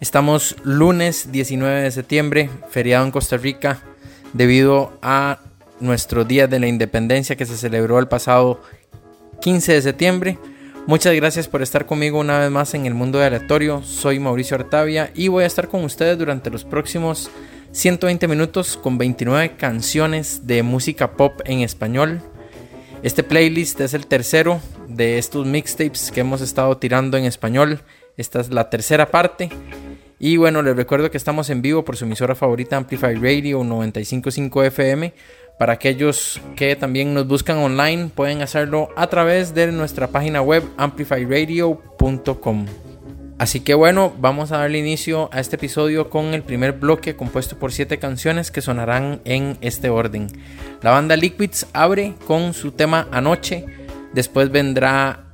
Estamos lunes 19 de septiembre, feriado en Costa Rica, debido a nuestro Día de la Independencia que se celebró el pasado 15 de septiembre. Muchas gracias por estar conmigo una vez más en el mundo de aleatorio. Soy Mauricio Artavia y voy a estar con ustedes durante los próximos 120 minutos con 29 canciones de música pop en español. Este playlist es el tercero de estos mixtapes que hemos estado tirando en español. Esta es la tercera parte. Y bueno, les recuerdo que estamos en vivo por su emisora favorita Amplify Radio 955 FM. Para aquellos que también nos buscan online, pueden hacerlo a través de nuestra página web amplifyradio.com. Así que bueno, vamos a darle inicio a este episodio con el primer bloque compuesto por 7 canciones que sonarán en este orden. La banda Liquids abre con su tema Anoche, después vendrá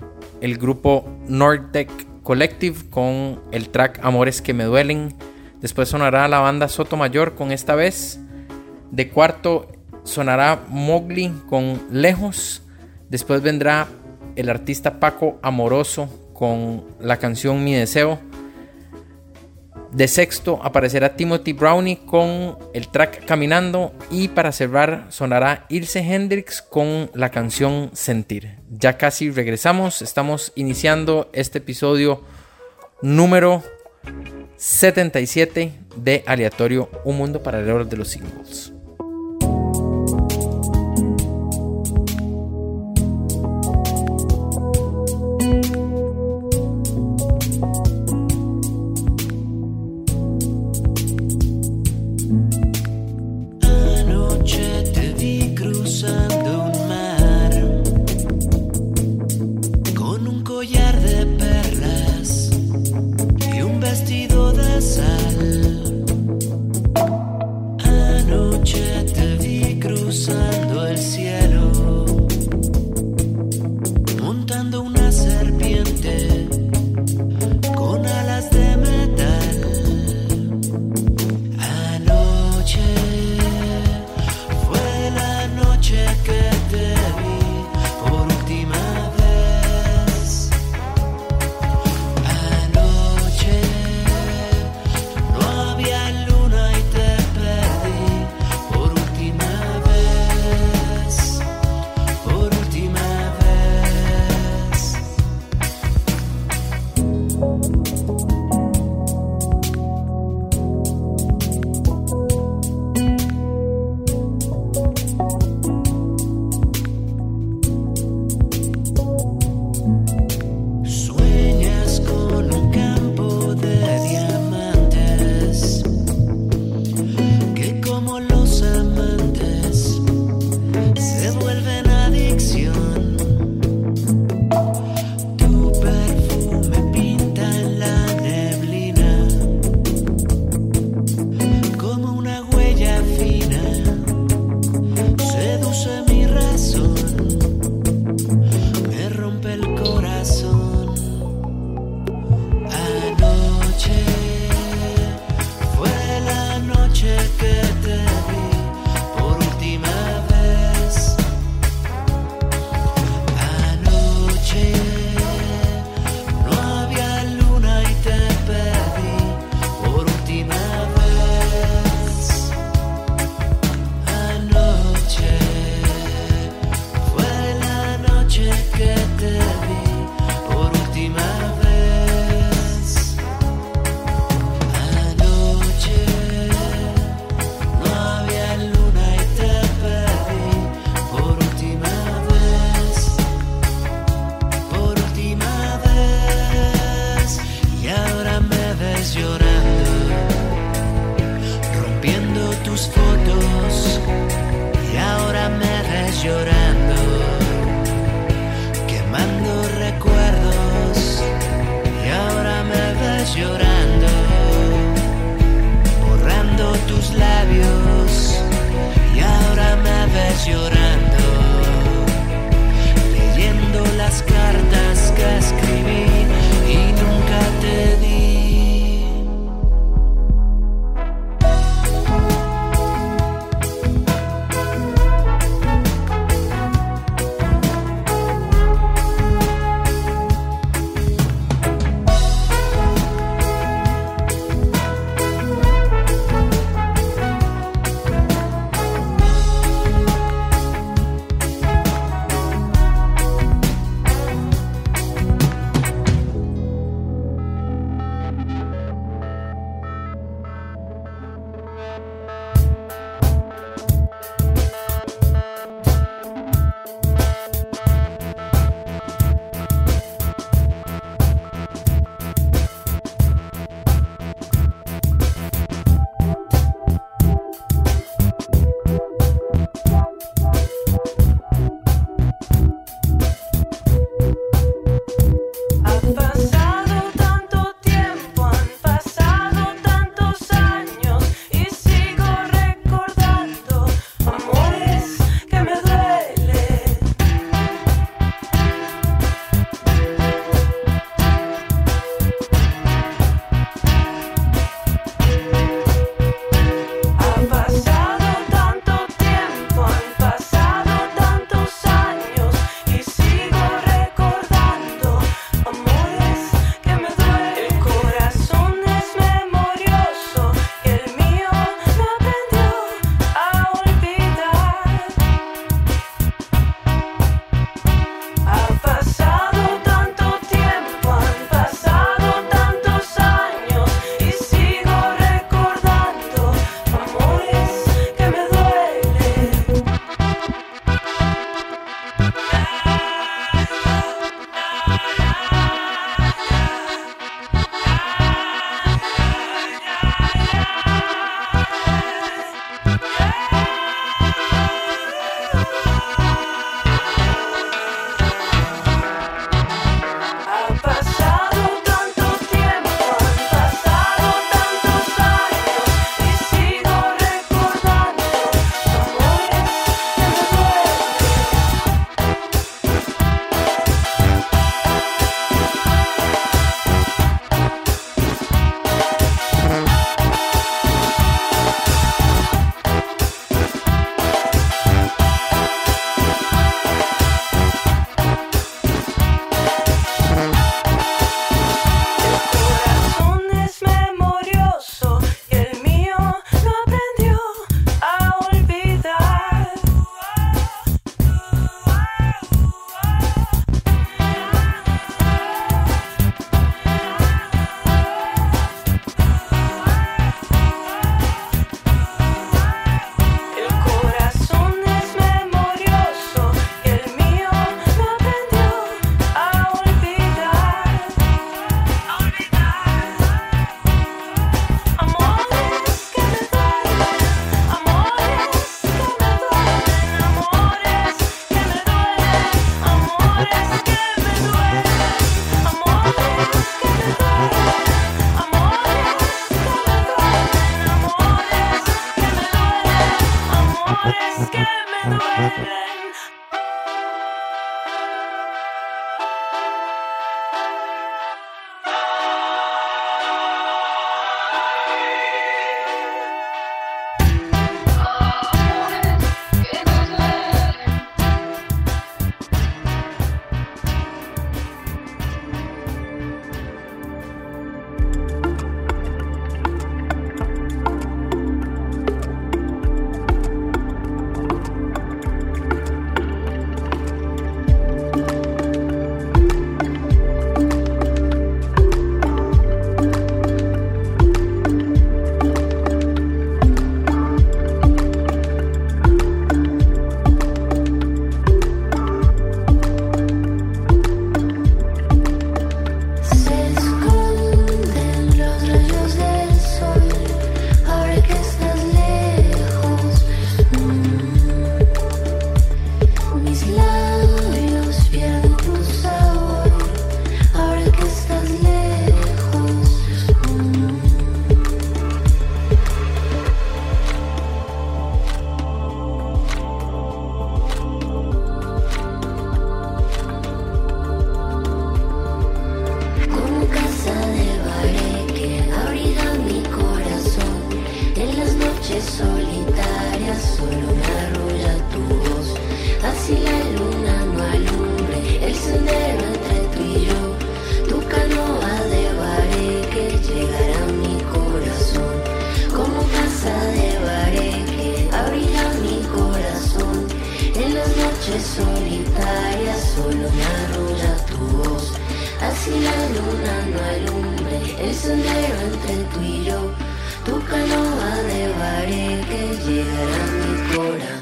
el grupo Nordtech Collective con el track Amores que me duelen, después sonará la banda Sotomayor con esta vez, de cuarto sonará Mowgli con Lejos, después vendrá el artista Paco Amoroso con la canción Mi Deseo. De sexto aparecerá Timothy Brownie con el track Caminando y para cerrar sonará Ilse Hendrix con la canción Sentir. Ya casi regresamos, estamos iniciando este episodio número 77 de Aleatorio, un mundo paralelo de los singles. solo me arrulla tu voz. Así la luna no alumbre el sendero entre tú y yo. Tu canoa de baré que llegará a mi corazón.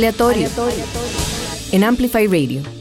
Aleatorio. En Amplify Radio.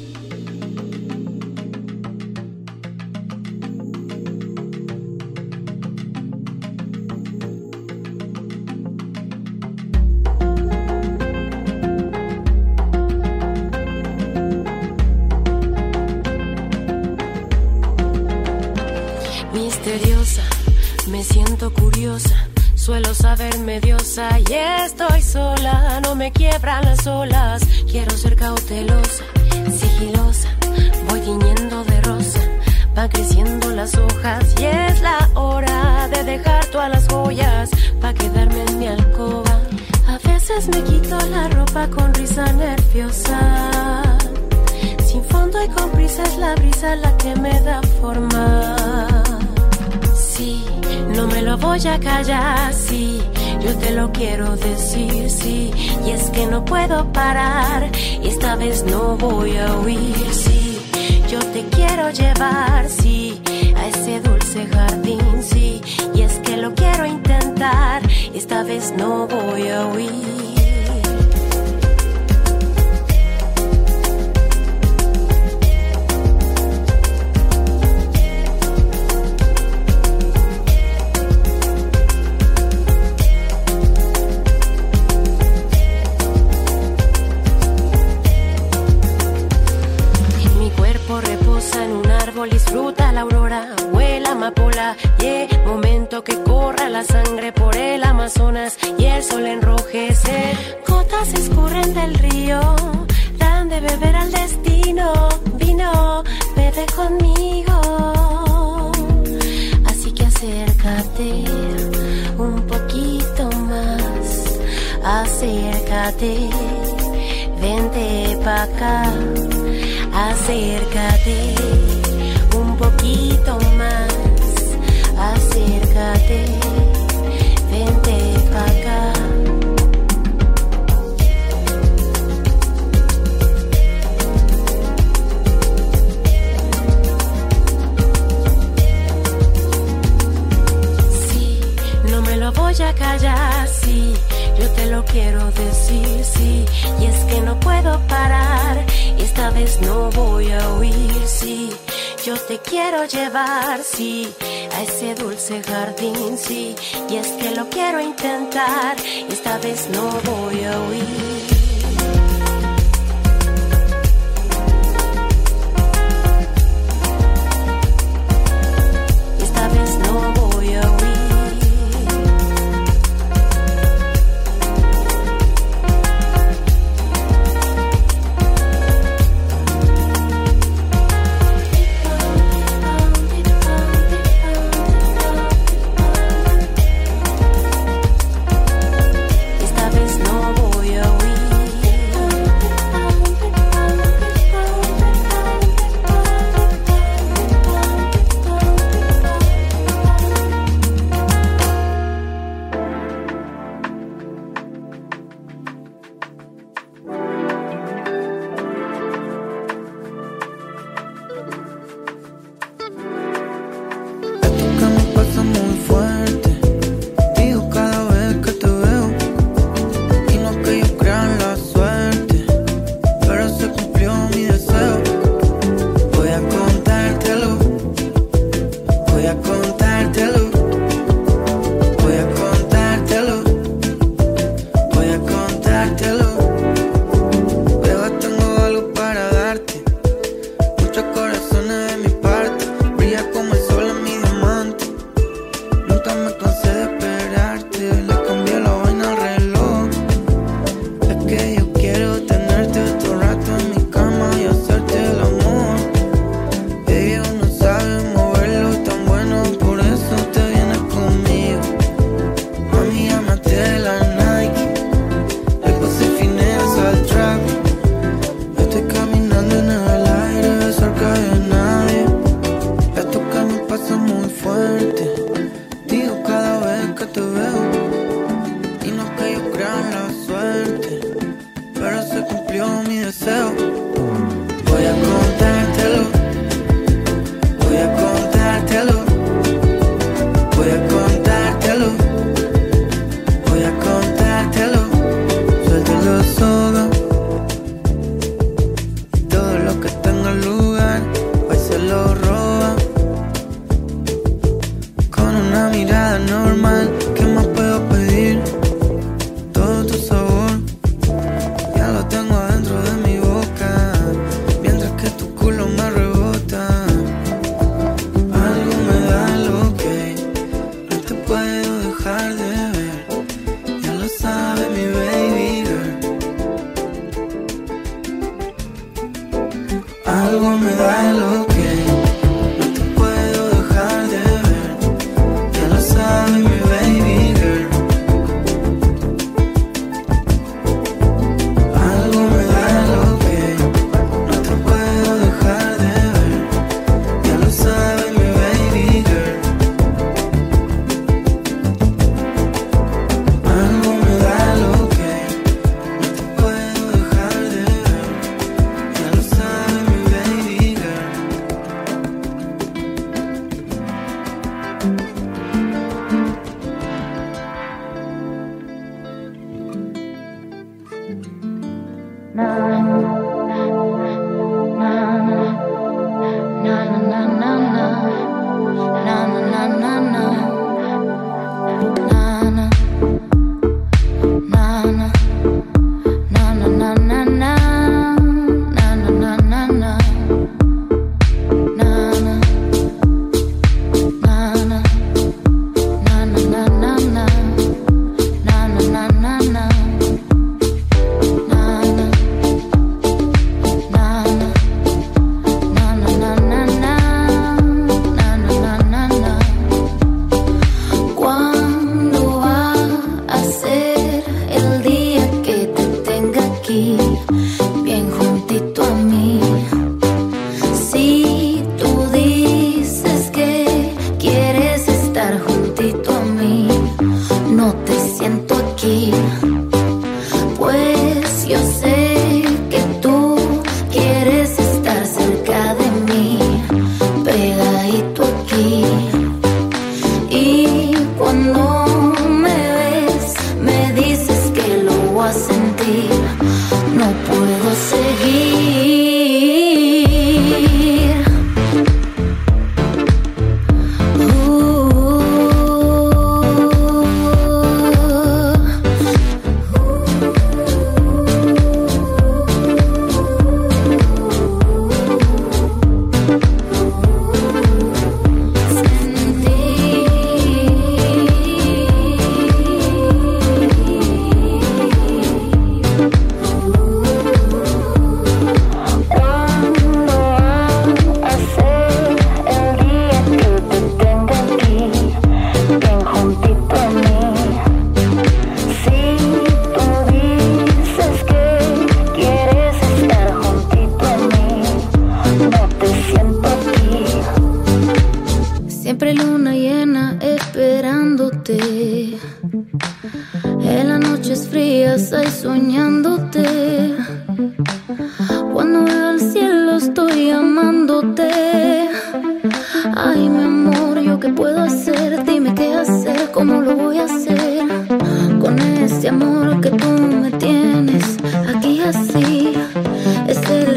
Beber al destino, vino, bebe conmigo. Así que acércate un poquito más, acércate, vente pa' acá, acércate poquito más, acércate, callar, sí, yo te lo quiero decir, sí, y es que no puedo parar, esta vez no voy a huir, sí yo te quiero llevar, sí, a ese dulce jardín, sí. Y es que lo quiero intentar, esta vez no voy a huir.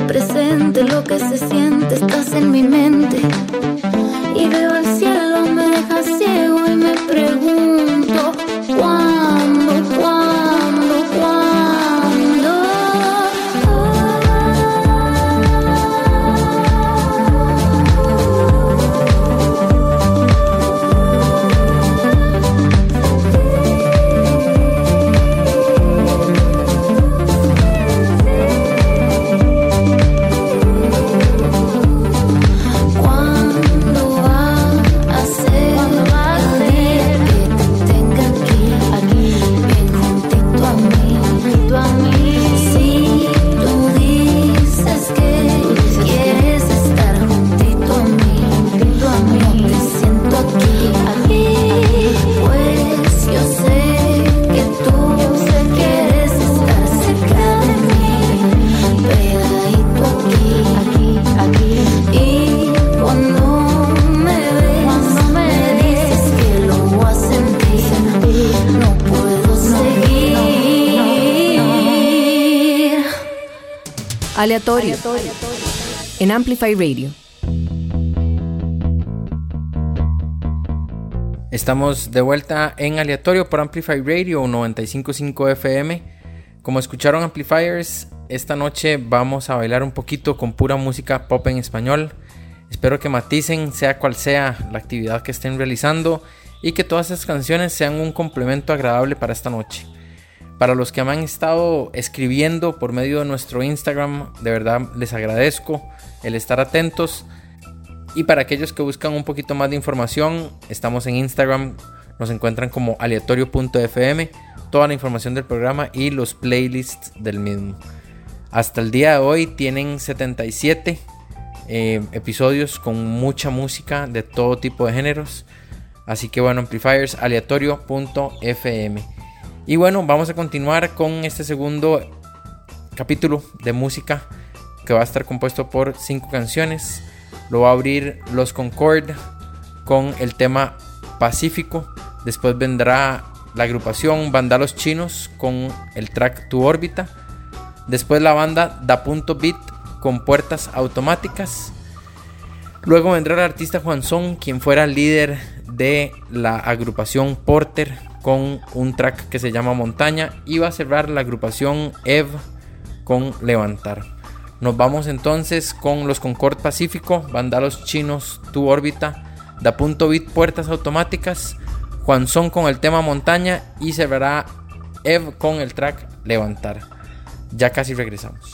presente, lo que se siente, estás en mi mente y veo al cielo. Aleatorio. En Amplify Radio. Estamos de vuelta en aleatorio por Amplify Radio 955 FM. Como escucharon Amplifiers, esta noche vamos a bailar un poquito con pura música pop en español. Espero que maticen sea cual sea la actividad que estén realizando y que todas esas canciones sean un complemento agradable para esta noche. Para los que me han estado escribiendo por medio de nuestro Instagram, de verdad les agradezco. el estar atentos. Y para aquellos que buscan un poquito más de información, estamos en Instagram, nos encuentran como aleatorio.fm, toda la información del programa y los playlists del mismo. Hasta el día de hoy tienen 77 eh, episodios con mucha música de todo tipo de géneros. Así que bueno, amplifiers aleatorio.fm. Y bueno, vamos a continuar con este segundo capítulo de música que va a estar compuesto por cinco canciones. Lo va a abrir Los Concord con el tema Pacífico. Después vendrá la agrupación Vandalos Chinos con el track Tu órbita. Después la banda Da Punto Beat con puertas automáticas. Luego vendrá el artista Juan Son, quien fuera líder de la agrupación Porter con un track que se llama Montaña. Y va a cerrar la agrupación Ev con Levantar. Nos vamos entonces con los Concord Pacífico, Vandalos Chinos, Tu órbita, Da Punto Bit Puertas Automáticas, Juan Son con el tema Montaña y cerrará Ev con el track Levantar. Ya casi regresamos.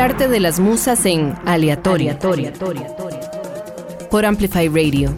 El arte de las musas en Aleatoria. Por Amplify Radio.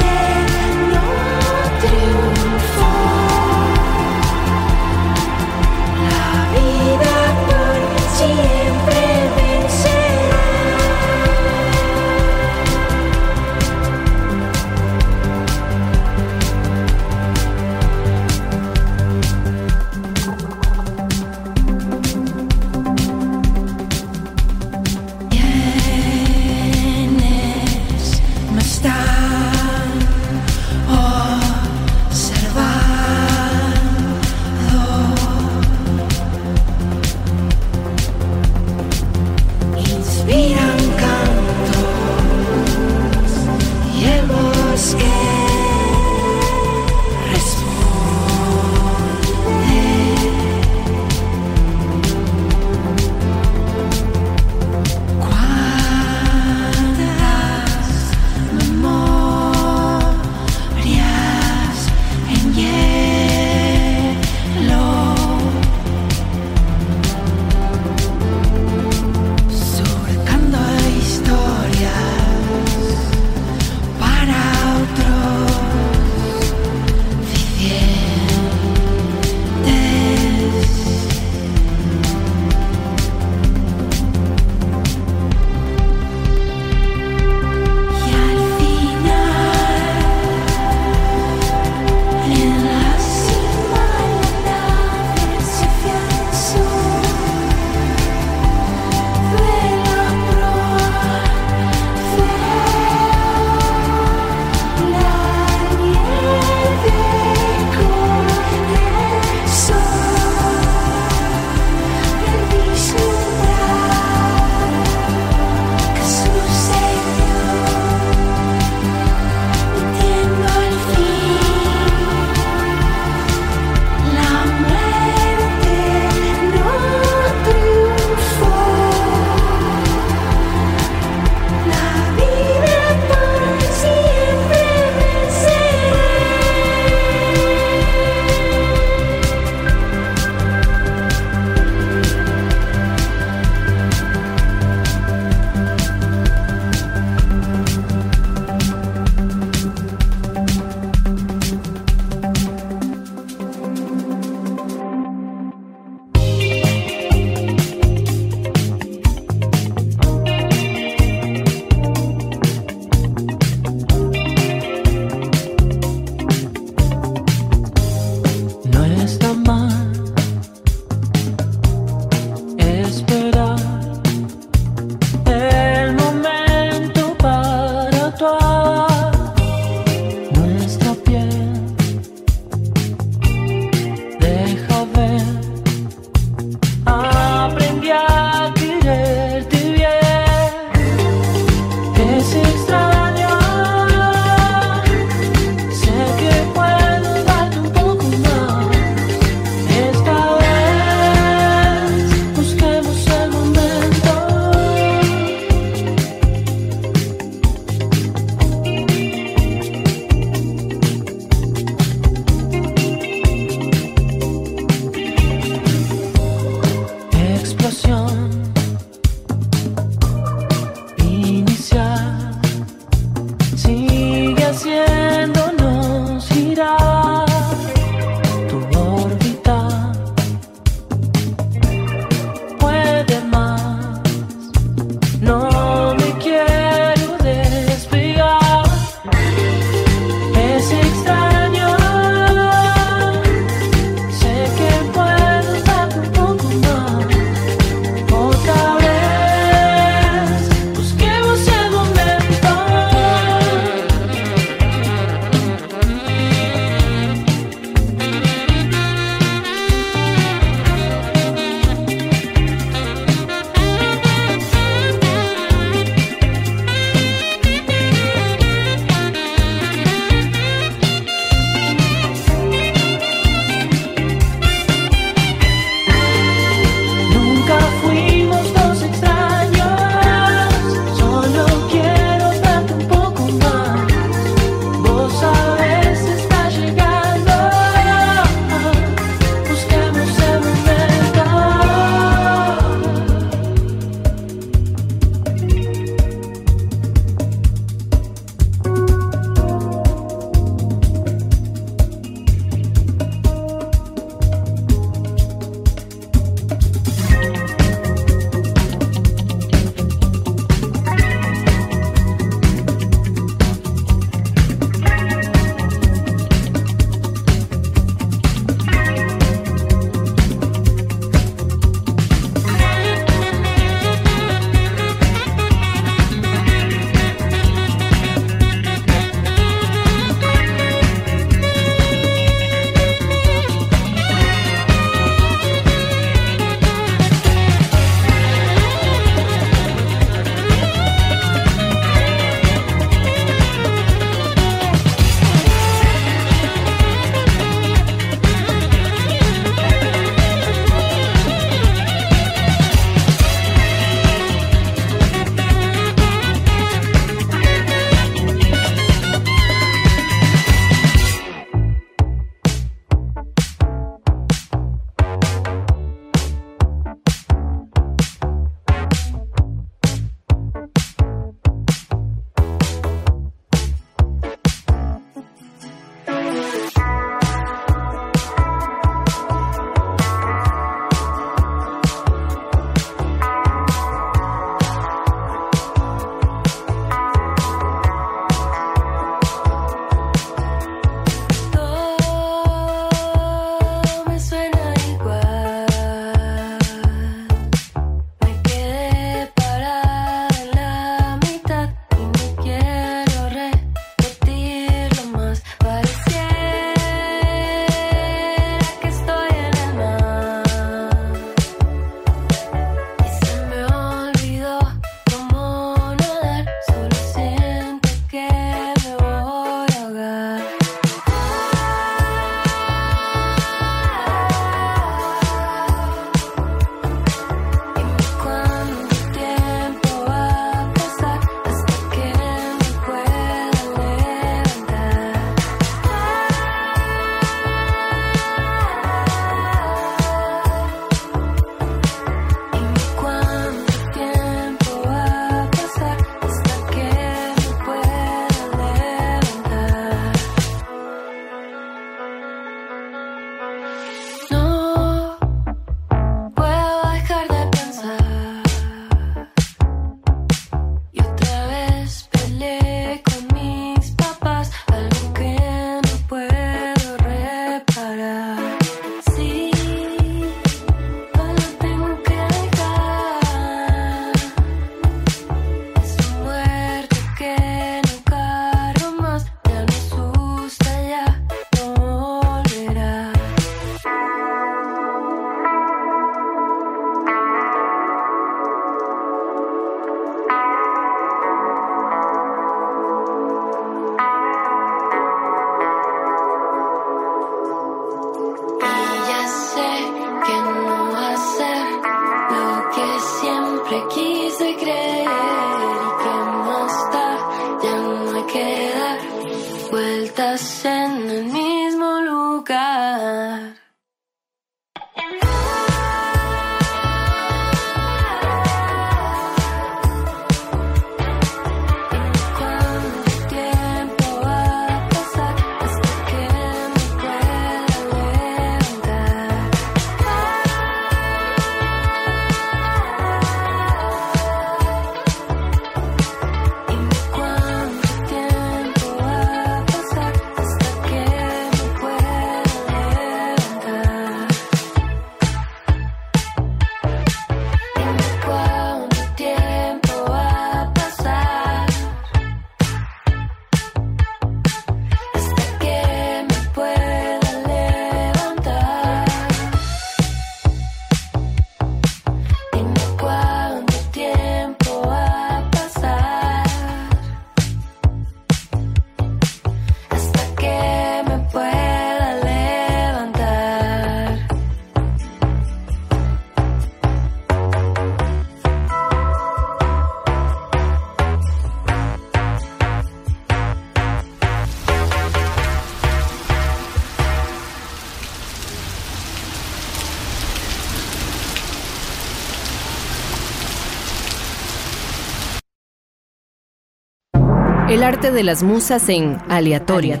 Arte de las musas en aleatoria.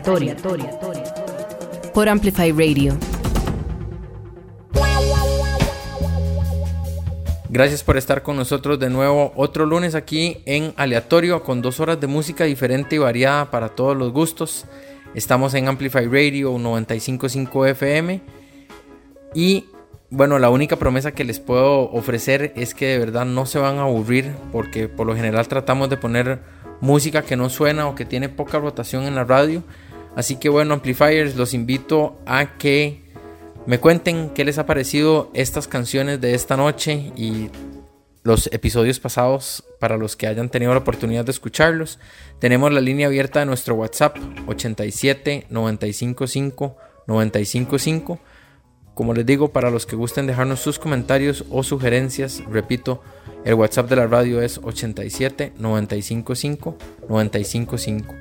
Por Amplify Radio. Gracias por estar con nosotros de nuevo otro lunes aquí en Aleatorio con dos horas de música diferente y variada para todos los gustos. Estamos en Amplify Radio 955 FM y bueno, la única promesa que les puedo ofrecer es que de verdad no se van a aburrir porque por lo general tratamos de poner música que no suena o que tiene poca rotación en la radio. Así que bueno, amplifiers, los invito a que me cuenten qué les ha parecido estas canciones de esta noche y los episodios pasados para los que hayan tenido la oportunidad de escucharlos. Tenemos la línea abierta de nuestro WhatsApp 87 955 955. Como les digo, para los que gusten dejarnos sus comentarios o sugerencias, repito, el WhatsApp de la radio es 87 955 955.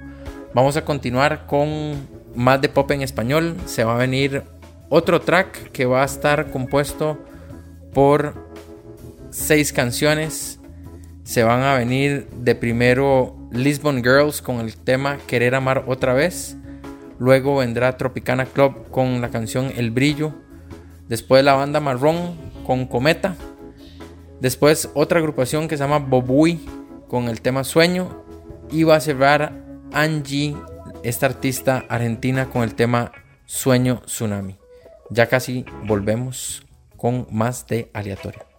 Vamos a continuar con más de pop en español. Se va a venir otro track que va a estar compuesto por seis canciones. Se van a venir de primero Lisbon Girls con el tema Querer Amar otra vez. Luego vendrá Tropicana Club con la canción El Brillo. Después la banda Marrón con Cometa. Después otra agrupación que se llama Bobui con el tema Sueño. Y va a cerrar Angie, esta artista argentina, con el tema Sueño Tsunami. Ya casi volvemos con más de aleatorio.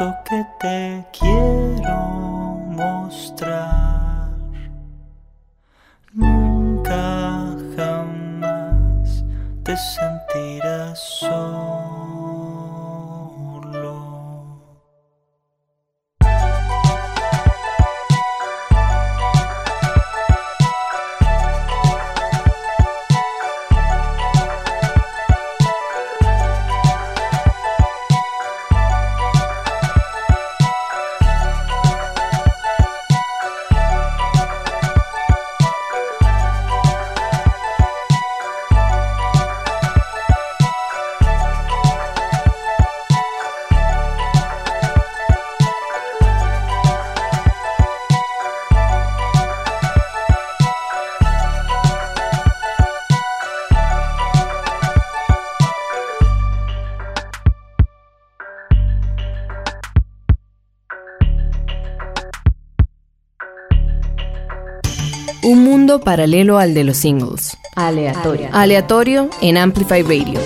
que te quiero mostrar. Nunca jamás te sentirás solo. Paralelo al de los singles. Aleatorio. Aleatorio en Amplify Radio.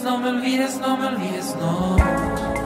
es nochmal, wie es nochmal, wie es noch.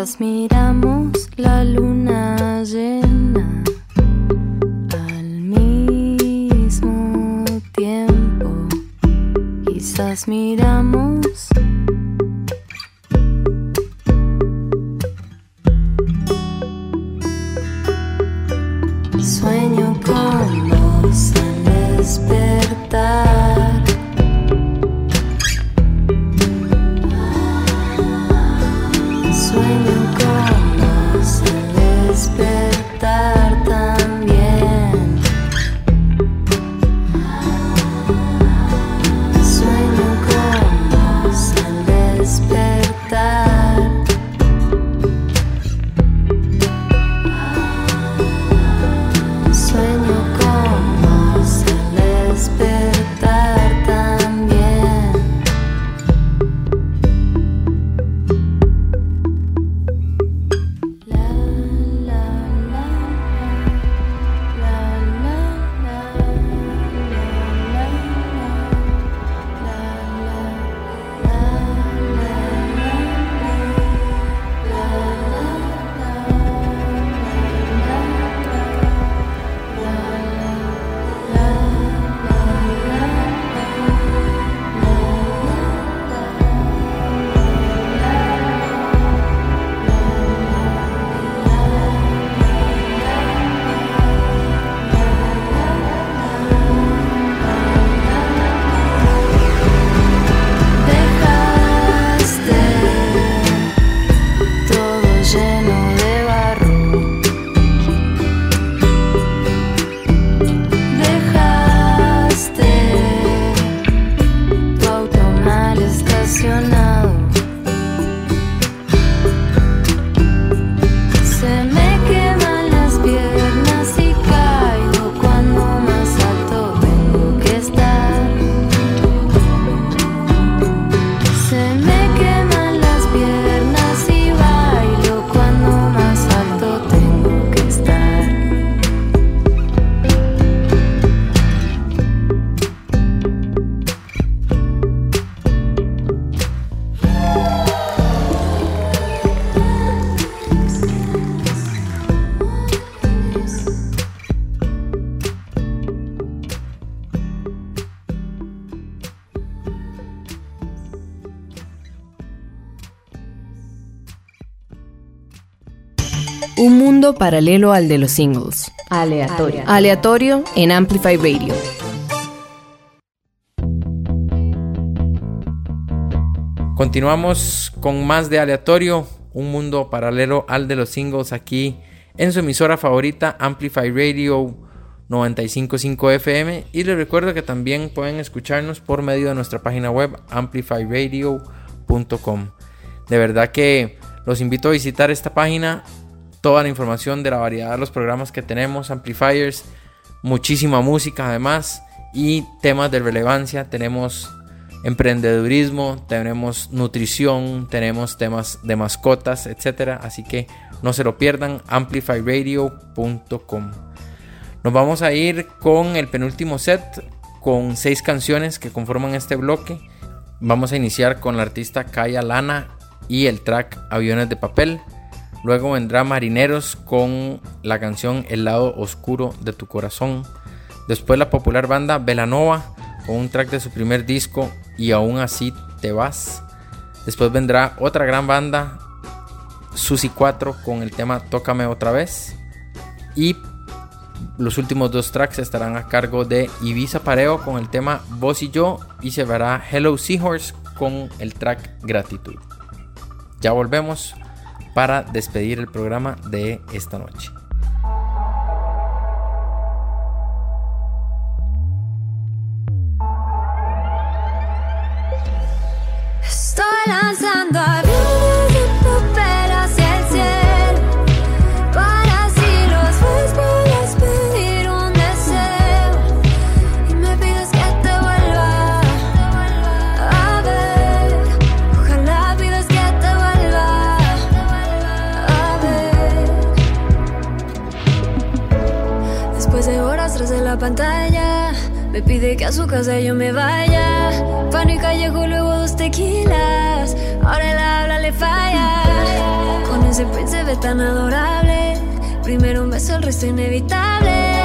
Olvides miramos la luna llena al mismo tiempo. Quizás miramos Paralelo al de los singles. Aleatorio. Aleatorio en Amplify Radio. Continuamos con más de aleatorio, un mundo paralelo al de los singles aquí en su emisora favorita Amplify Radio 955 FM y les recuerdo que también pueden escucharnos por medio de nuestra página web amplifyradio.com. De verdad que los invito a visitar esta página, toda la información de la variedad de los programas que tenemos, amplifiers, muchísima música además y temas de relevancia. Tenemos emprendedurismo, tenemos nutrición, tenemos temas de mascotas, etcétera. Así que no se lo pierdan, amplifyradio.com. Nos vamos a ir con el penúltimo set, con seis canciones que conforman este bloque. Vamos a iniciar con la artista Kaya Lana y el track Aviones de Papel. Luego vendrá Marineros con la canción El lado oscuro de tu corazón. Después la popular banda Velanova con un track de su primer disco y aún así te vas. Después vendrá otra gran banda, Susi 4 con el tema Tócame otra vez. Y los últimos dos tracks estarán a cargo de Ibiza Pareo con el tema Vos y yo y se verá Hello Seahorse con el track Gratitud. Ya volvemos para despedir el programa de esta noche. lanzando que a su casa yo me vaya. Pan y callejo, luego dos tequilas. Ahora el habla le falla. Con ese príncipe tan adorable. Primero un beso, el resto inevitable.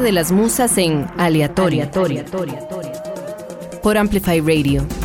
De las musas en aleatoria. Por Amplify Radio.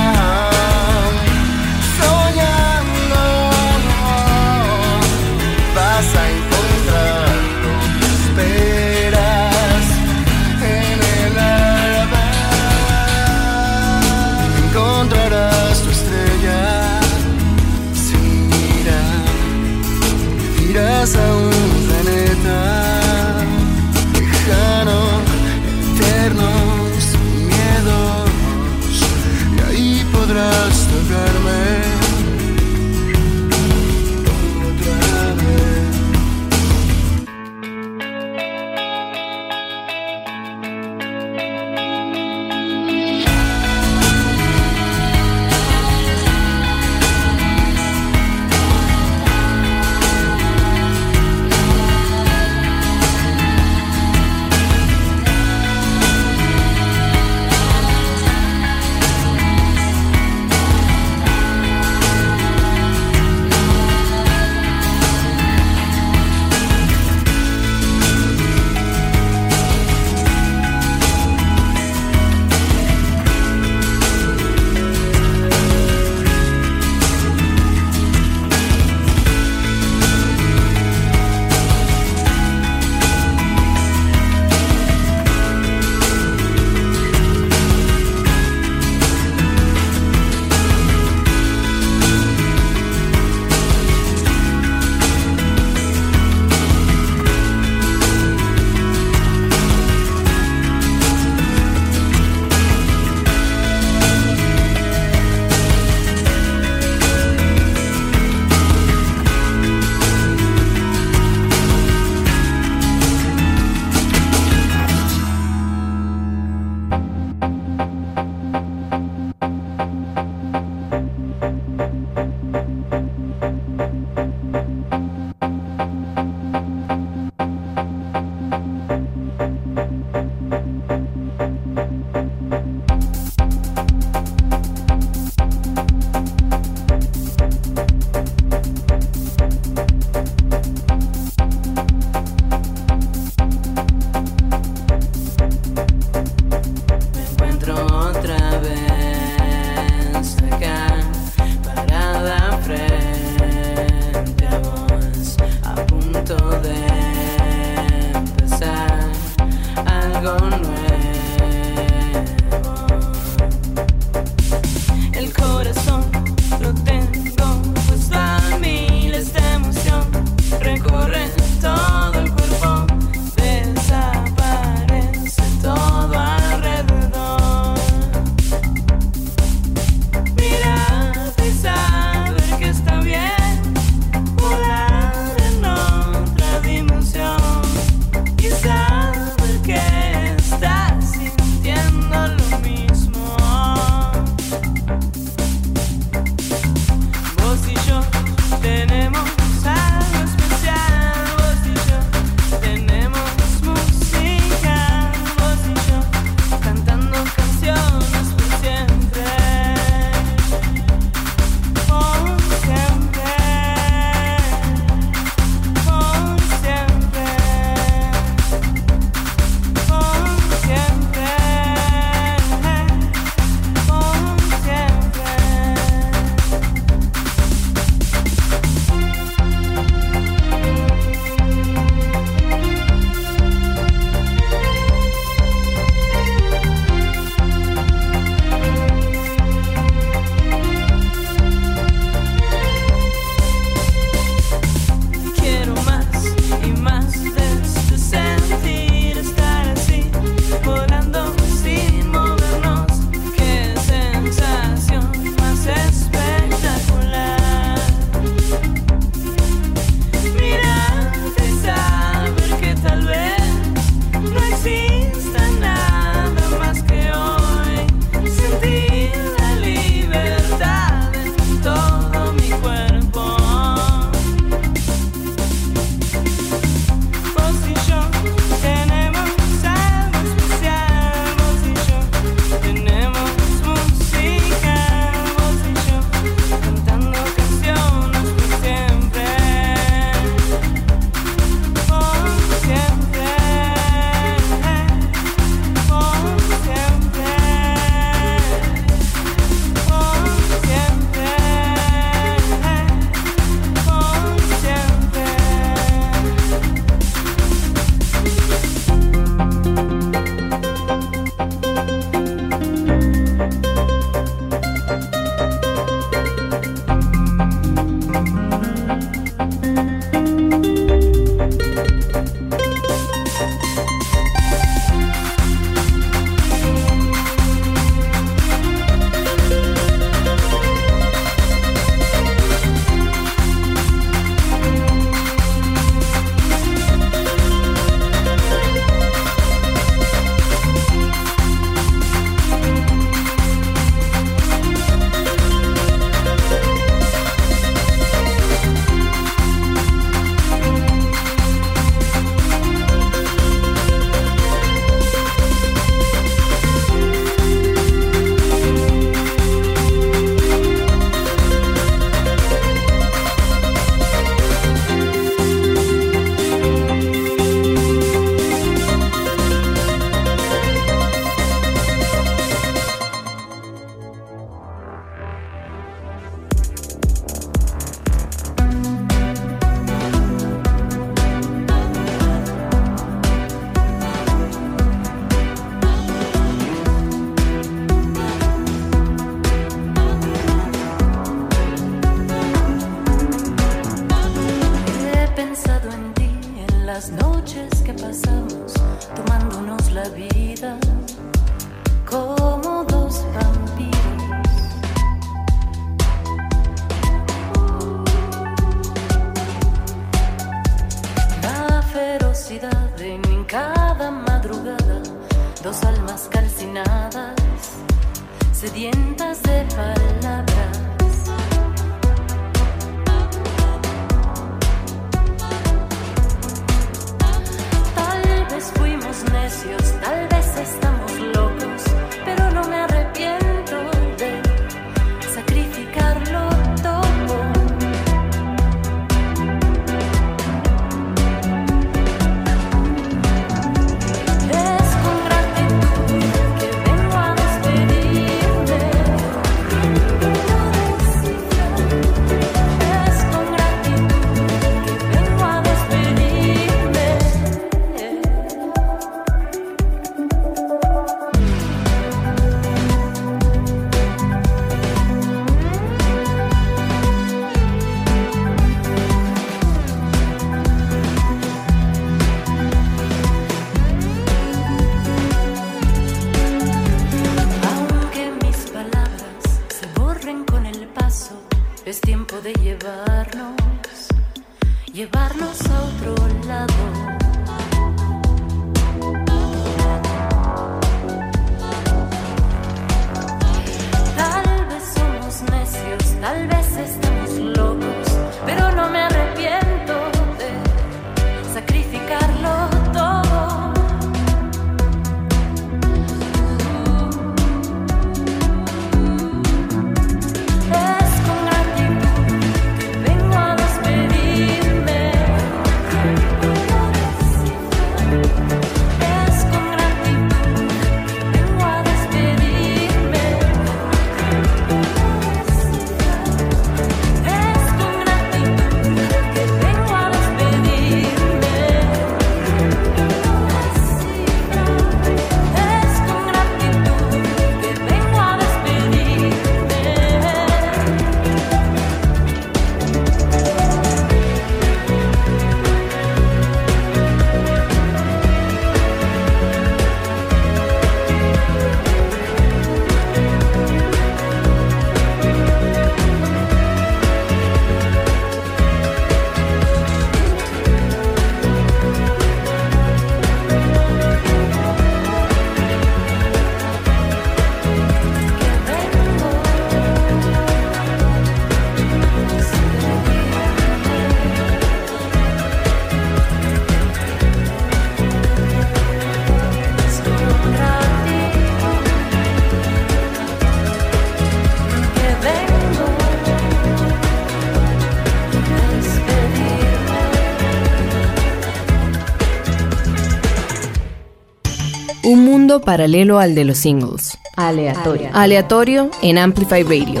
Mundo paralelo al de los singles. Aleatorio. Aleatorio en Amplify Radio.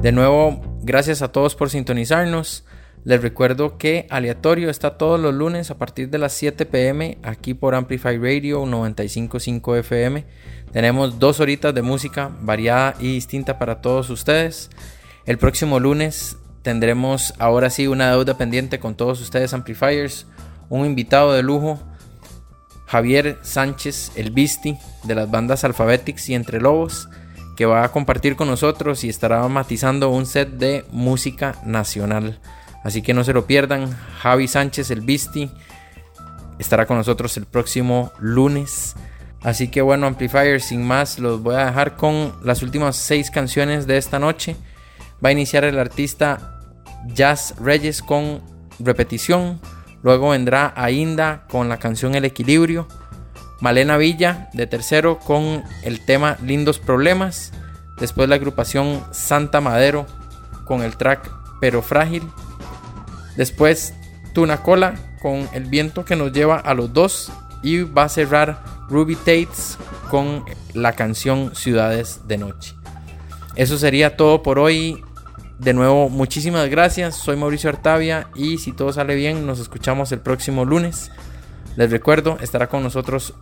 De nuevo, gracias a todos por sintonizarnos. Les recuerdo que Aleatorio está todos los lunes a partir de las 7 pm aquí por Amplify Radio 955 FM. Tenemos dos horitas de música variada y distinta para todos ustedes. El próximo lunes tendremos ahora sí una deuda pendiente con todos ustedes Amplifiers. Un invitado de lujo, Javier Sánchez, el Bisti de las bandas Alphabetics y Entre Lobos que va a compartir con nosotros y estará matizando un set de música nacional. Así que no se lo pierdan. Javi Sánchez, el Bisti, estará con nosotros el próximo lunes. Así que bueno, Amplifier, sin más, los voy a dejar con las últimas seis canciones de esta noche. Va a iniciar el artista Jazz Reyes con repetición. Luego vendrá Ainda con la canción El Equilibrio. Malena Villa de tercero con el tema Lindos Problemas. Después la agrupación Santa Madero con el track Pero Frágil. Después Tuna Cola con El Viento que nos lleva a los dos. Y va a cerrar Ruby Tates con la canción Ciudades de Noche. Eso sería todo por hoy. De nuevo, muchísimas gracias. Soy Mauricio Artavia y si todo sale bien, nos escuchamos el próximo lunes. Les recuerdo, estará con nosotros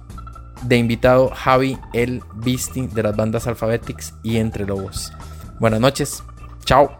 de invitado Javi el Beastie de las bandas Alphabetics y Entre Lobos. Buenas noches. Chao.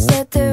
said there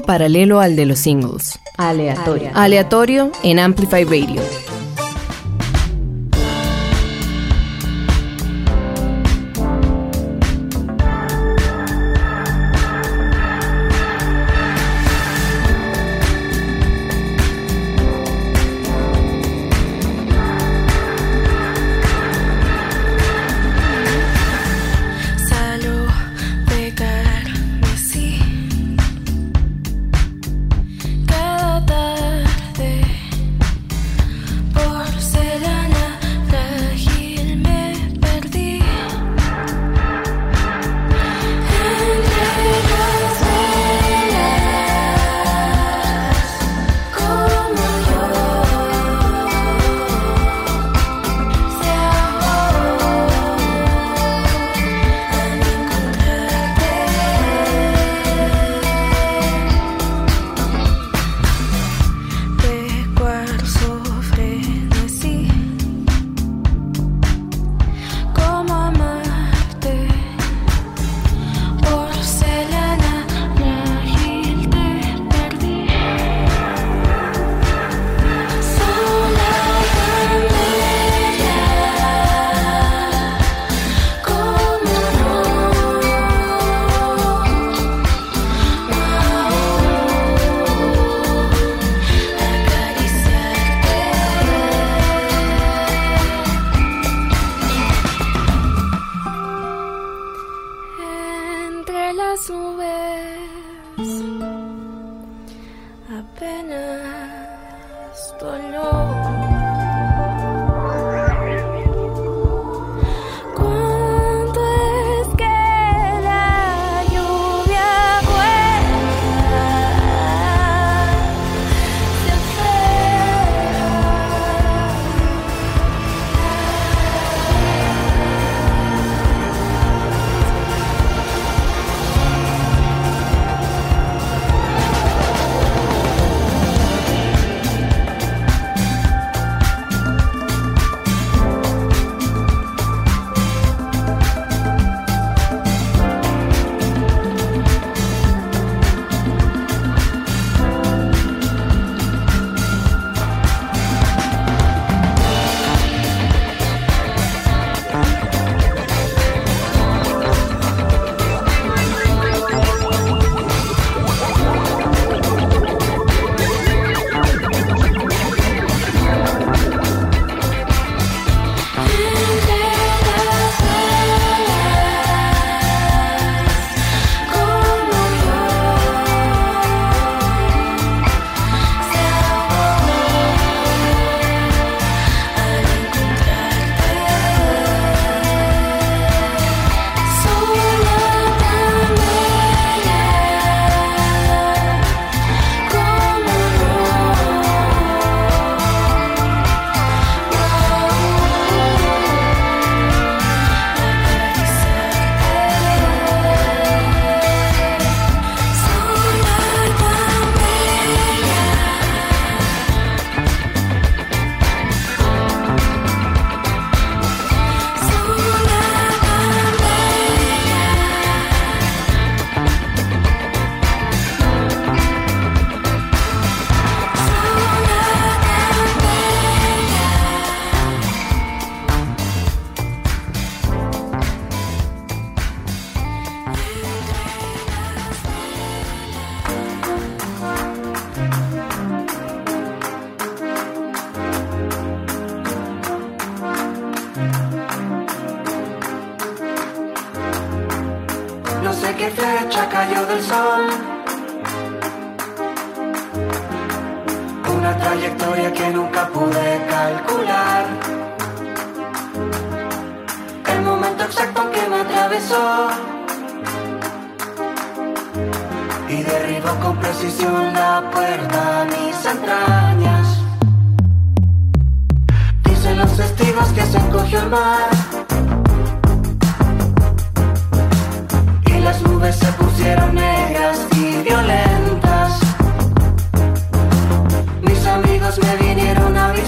paralelo al de los singles. Aleatorio. Aleatorio en Amplify Radio.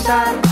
Este